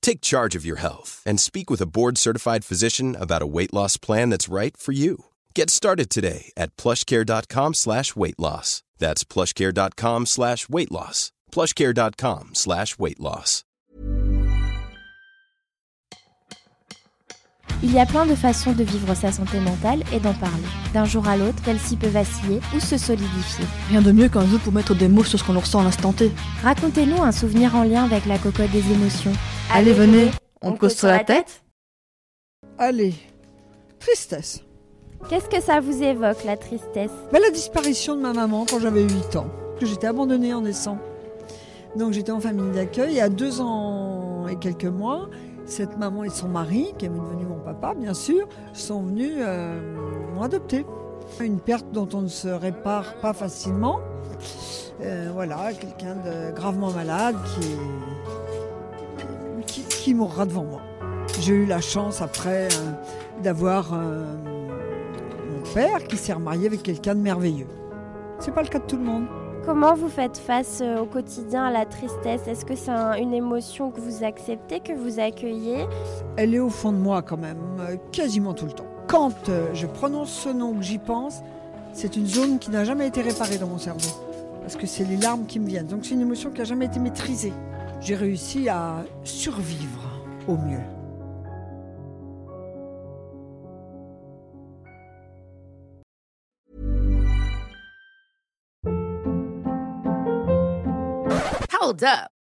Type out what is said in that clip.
Take charge of your health and speak with a board-certified physician about a weight loss plan that's right for you. Get started today at plushcare.com slash weight loss. That's plushcare.com slash weight loss. plushcare.com slash weight loss. Il y a plein de façons de vivre sa santé mentale et d'en parler. D'un jour à l'autre, celle-ci peut vaciller ou se solidifier. Rien de mieux qu'un jeu pour mettre des mots sur ce qu'on ressent à l'instant T. Racontez-nous un souvenir en lien avec la cocotte des émotions. Allez, venez, on te cause sur la tête Allez, tristesse. Qu'est-ce que ça vous évoque, la tristesse? La disparition de ma maman quand j'avais 8 ans, que j'étais abandonnée en naissant. Donc j'étais en famille d'accueil. Il y a deux ans et quelques mois, cette maman et son mari, qui est devenu mon papa bien sûr, sont venus euh, m'adopter. Une perte dont on ne se répare pas facilement. Euh, voilà, quelqu'un de gravement malade qui, qui, qui mourra devant moi. J'ai eu la chance après euh, d'avoir euh, mon père qui s'est remarié avec quelqu'un de merveilleux. C'est pas le cas de tout le monde. Comment vous faites face euh, au quotidien à la tristesse? Est-ce que c'est un- une émotion que vous acceptez, que vous accueillez? Elle est au fond de moi quand même, quasiment tout le temps. Quand je prononce ce nom, que j'y pense, c'est une zone qui n'a jamais été réparée dans mon cerveau. Parce que c'est les larmes qui me viennent. Donc c'est une émotion qui n'a jamais été maîtrisée. J'ai réussi à survivre au mieux. Hold up.